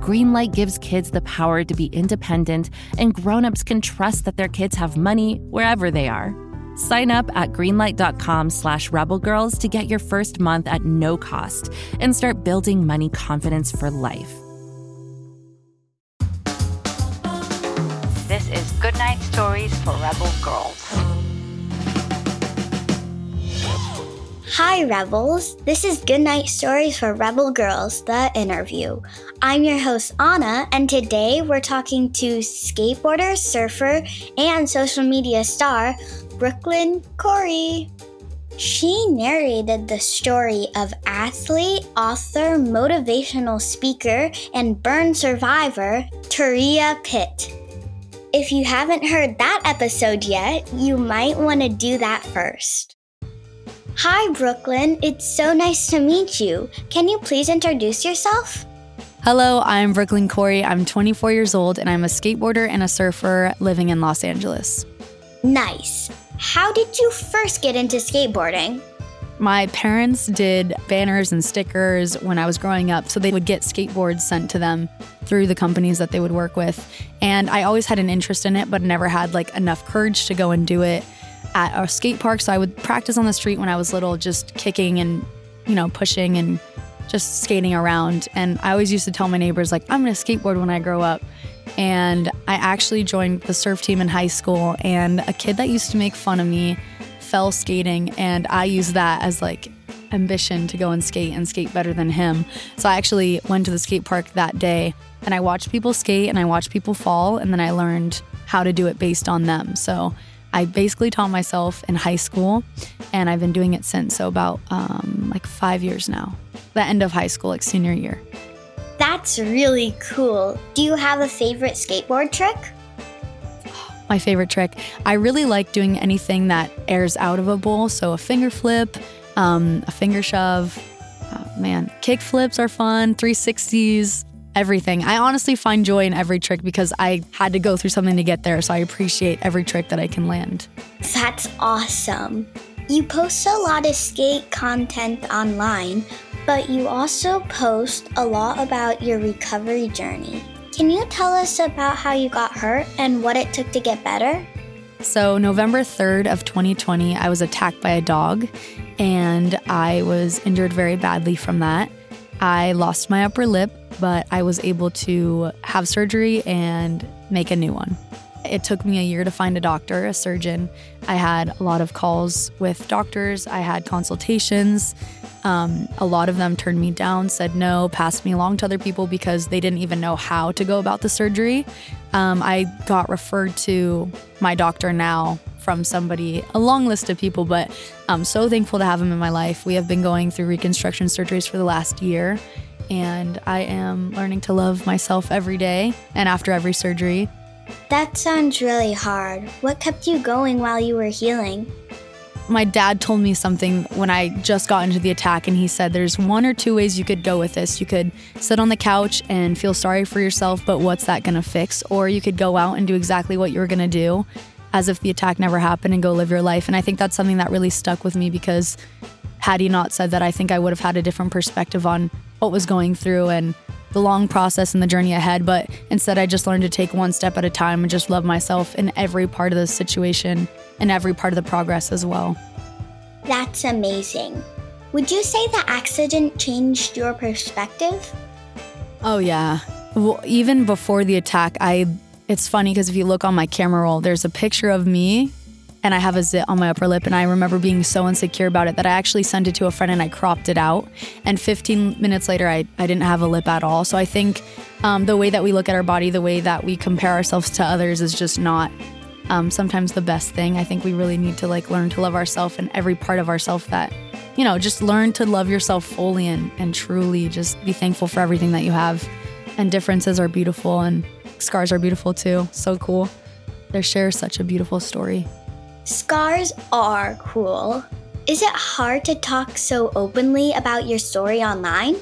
Greenlight gives kids the power to be independent, and grown-ups can trust that their kids have money wherever they are. Sign up at greenlight.com slash rebelgirls to get your first month at no cost and start building money confidence for life. This is Goodnight Stories for Rebel Girls. Hi, Rebels. This is Goodnight Stories for Rebel Girls, the interview. I'm your host, Anna, and today we're talking to skateboarder, surfer, and social media star Brooklinn Khoury. She narrated the story of athlete, author, motivational speaker, and burn survivor, Turia Pitt. If you haven't heard that episode yet, you might want to do that first. Hi, Brooklinn. It's so nice to meet you. Can you please introduce yourself? Hello, I'm Brooklinn Khoury. I'm 24 years old and I'm a skateboarder and a surfer living in Los Angeles. Nice. How did you first get into skateboarding? My parents did banners and stickers when I was growing up, so they would get skateboards sent to them through the companies that they would work with. And I always had an interest in it, but never had like enough courage to go and do it at a skate park. So I would practice on the street when I was little, just kicking and, you know, pushing and just skating around. And I always used to tell my neighbors, like, I'm gonna skateboard when I grow up. And I actually joined the surf team in high school, and a kid that used to make fun of me fell skating, and I used that as like ambition to go and skate and skate better than him. So I actually went to the skate park that day and I watched people skate and I watched people fall, and then I learned how to do it based on them. So I basically taught myself in high school, and I've been doing it since. So about um, like five years now, the end of high school, like senior year. That's really cool. Do you have a favorite skateboard trick? My favorite trick. I really like doing anything that airs out of a bowl. So a finger flip, um, a finger shove. Oh, man, kick flips are fun. 360s, everything. I honestly find joy in every trick because I had to go through something to get there. So I appreciate every trick that I can land. That's awesome. You post a lot of skate content online, but you also post a lot about your recovery journey. Can you tell us about how you got hurt and what it took to get better? So, November 3rd of 2020, I was attacked by a dog and I was injured very badly from that. I lost my upper lip, but I was able to have surgery and make a new one. It took me a year to find a doctor, a surgeon. I had a lot of calls with doctors, I had consultations. Um, a lot of them turned me down, said no, passed me along to other people because they didn't even know how to go about the surgery. Um, I got referred to my doctor now from somebody, a long list of people, but I'm so thankful to have him in my life. We have been going through reconstruction surgeries for the last year, and I am learning to love myself every day and after every surgery. That sounds really hard. What kept you going while you were healing? my dad told me something when I just got into the attack, and he said there's one or two ways you could go with this. You could sit on the couch and feel sorry for yourself, but what's that gonna fix? Or you could go out and do exactly what you were gonna do as if the attack never happened and go live your life. And I think that's something that really stuck with me because had he not said that, I think I would have had a different perspective on what was going through and the long process and the journey ahead. But instead, I just learned to take one step at a time and just love myself in every part of the situation and every part of the progress as well. That's amazing. Would you say the accident changed your perspective? Oh, yeah. Well, even before the attack, I. It's funny because if you look on my camera roll, there's a picture of me and I have a zit on my upper lip. And I remember being so insecure about it that I actually sent it to a friend and I cropped it out. And 15 minutes later, I, I didn't have a lip at all. So I think um, the way that we look at our body, the way that we compare ourselves to others is just not um, sometimes the best thing. I think we really need to like learn to love ourselves and every part of ourselves that, you know, just learn to love yourself fully and, and truly just be thankful for everything that you have. And differences are beautiful and scars are beautiful too. So cool. They share such a beautiful story. Scars are cool. Is it hard to talk so openly about your story online?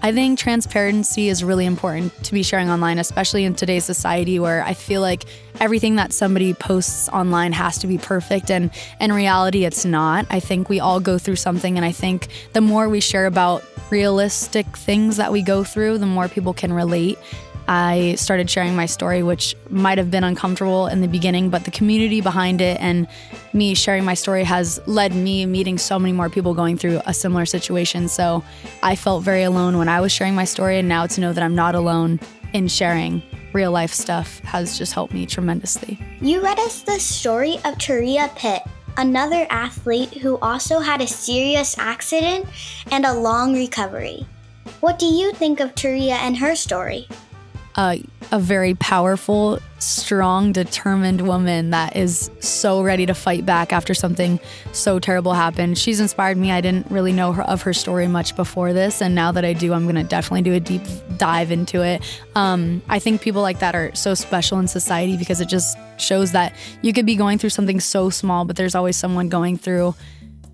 I think transparency is really important to be sharing online, especially in today's society where I feel like everything that somebody posts online has to be perfect and in reality it's not. I think we all go through something and I think the more we share about realistic things that we go through, the more people can relate. I started sharing my story, which might have been uncomfortable in the beginning, but the community behind it and me sharing my story has led me meeting so many more people going through a similar situation. So I felt very alone when I was sharing my story, and now to know that I'm not alone in sharing real life stuff has just helped me tremendously. You read us the story of Turia Pitt, another athlete who also had a serious accident and a long recovery. What do you think of Turia and her story? A, a very powerful, strong, determined woman that is so ready to fight back after something so terrible happened. She's inspired me. I didn't really know her, of her story much before this, and now that I do, I'm gonna definitely do a deep dive into it. Um, I think people like that are so special in society because it just shows that you could be going through something so small, but there's always someone going through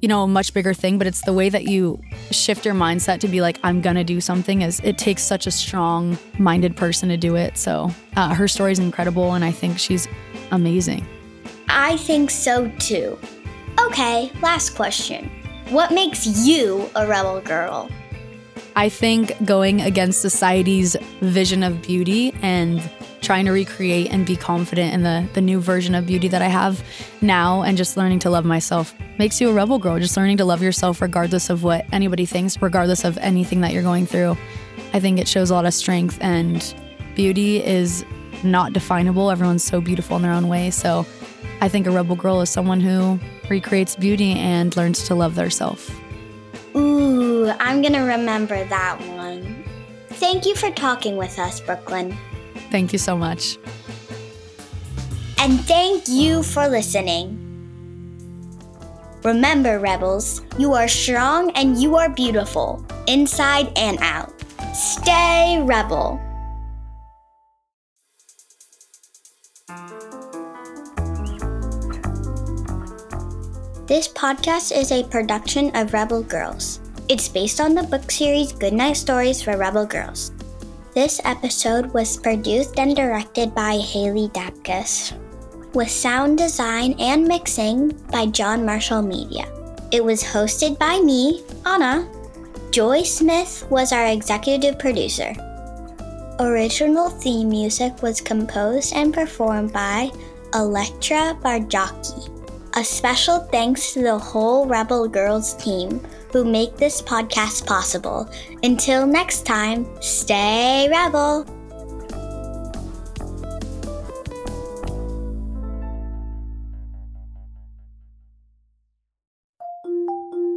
you know, a much bigger thing, but it's the way that you shift your mindset to be like, I'm gonna do something is it takes such a strong minded person to do it. So uh, her story is incredible and I think she's amazing. I think so too. Okay, last question. What makes you a rebel girl? I think going against society's vision of beauty and trying to recreate and be confident in the the new version of beauty that I have now and just learning to love myself makes you a rebel girl. Just learning to love yourself regardless of what anybody thinks, regardless of anything that you're going through. I think it shows a lot of strength and beauty is not definable. Everyone's so beautiful in their own way. So I think a rebel girl is someone who recreates beauty and learns to love themselves. Ooh, I'm gonna remember that one. Thank you for talking with us, Brooklinn. Thank you so much. And thank you for listening. Remember, Rebels, you are strong and you are beautiful, inside and out. Stay Rebel. This podcast is a production of Rebel Girls. It's based on the book series Goodnight Stories for Rebel Girls. This episode was produced and directed by Haley Dapkus, with sound design and mixing by John Marshall Media. It was hosted by me, Anna. Joy Smith was our executive producer. Original theme music was composed and performed by Elettra Bargiacchi. A special thanks to the whole Rebel Girls team who make this podcast possible. Until next time, stay rebel.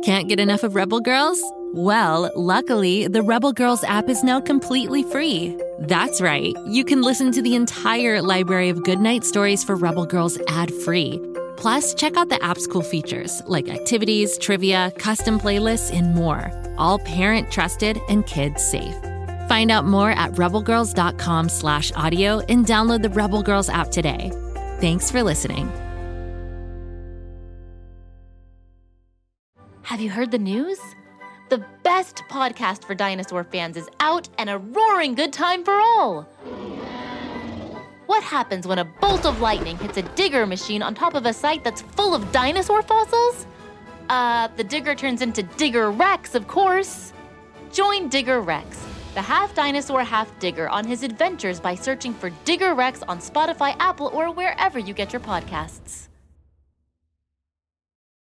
Can't get enough of Rebel Girls? Well, luckily, the Rebel Girls app is now completely free. That's right, you can listen to the entire library of goodnight stories for Rebel Girls ad free Plus, check out the app's cool features like activities, trivia, custom playlists, and more. All parent trusted and kids safe. Find out more at rebelgirls.com slash audio and download the Rebel Girls app today. Thanks for listening. Have you heard the news? The best podcast for dinosaur fans is out and a roaring good time for all. What happens when a bolt of lightning hits a digger machine on top of a site that's full of dinosaur fossils? Uh, the digger turns into Digger Rex, of course. Join Digger Rex, the half dinosaur, half digger, on his adventures by searching for Digger Rex on Spotify, Apple, or wherever you get your podcasts.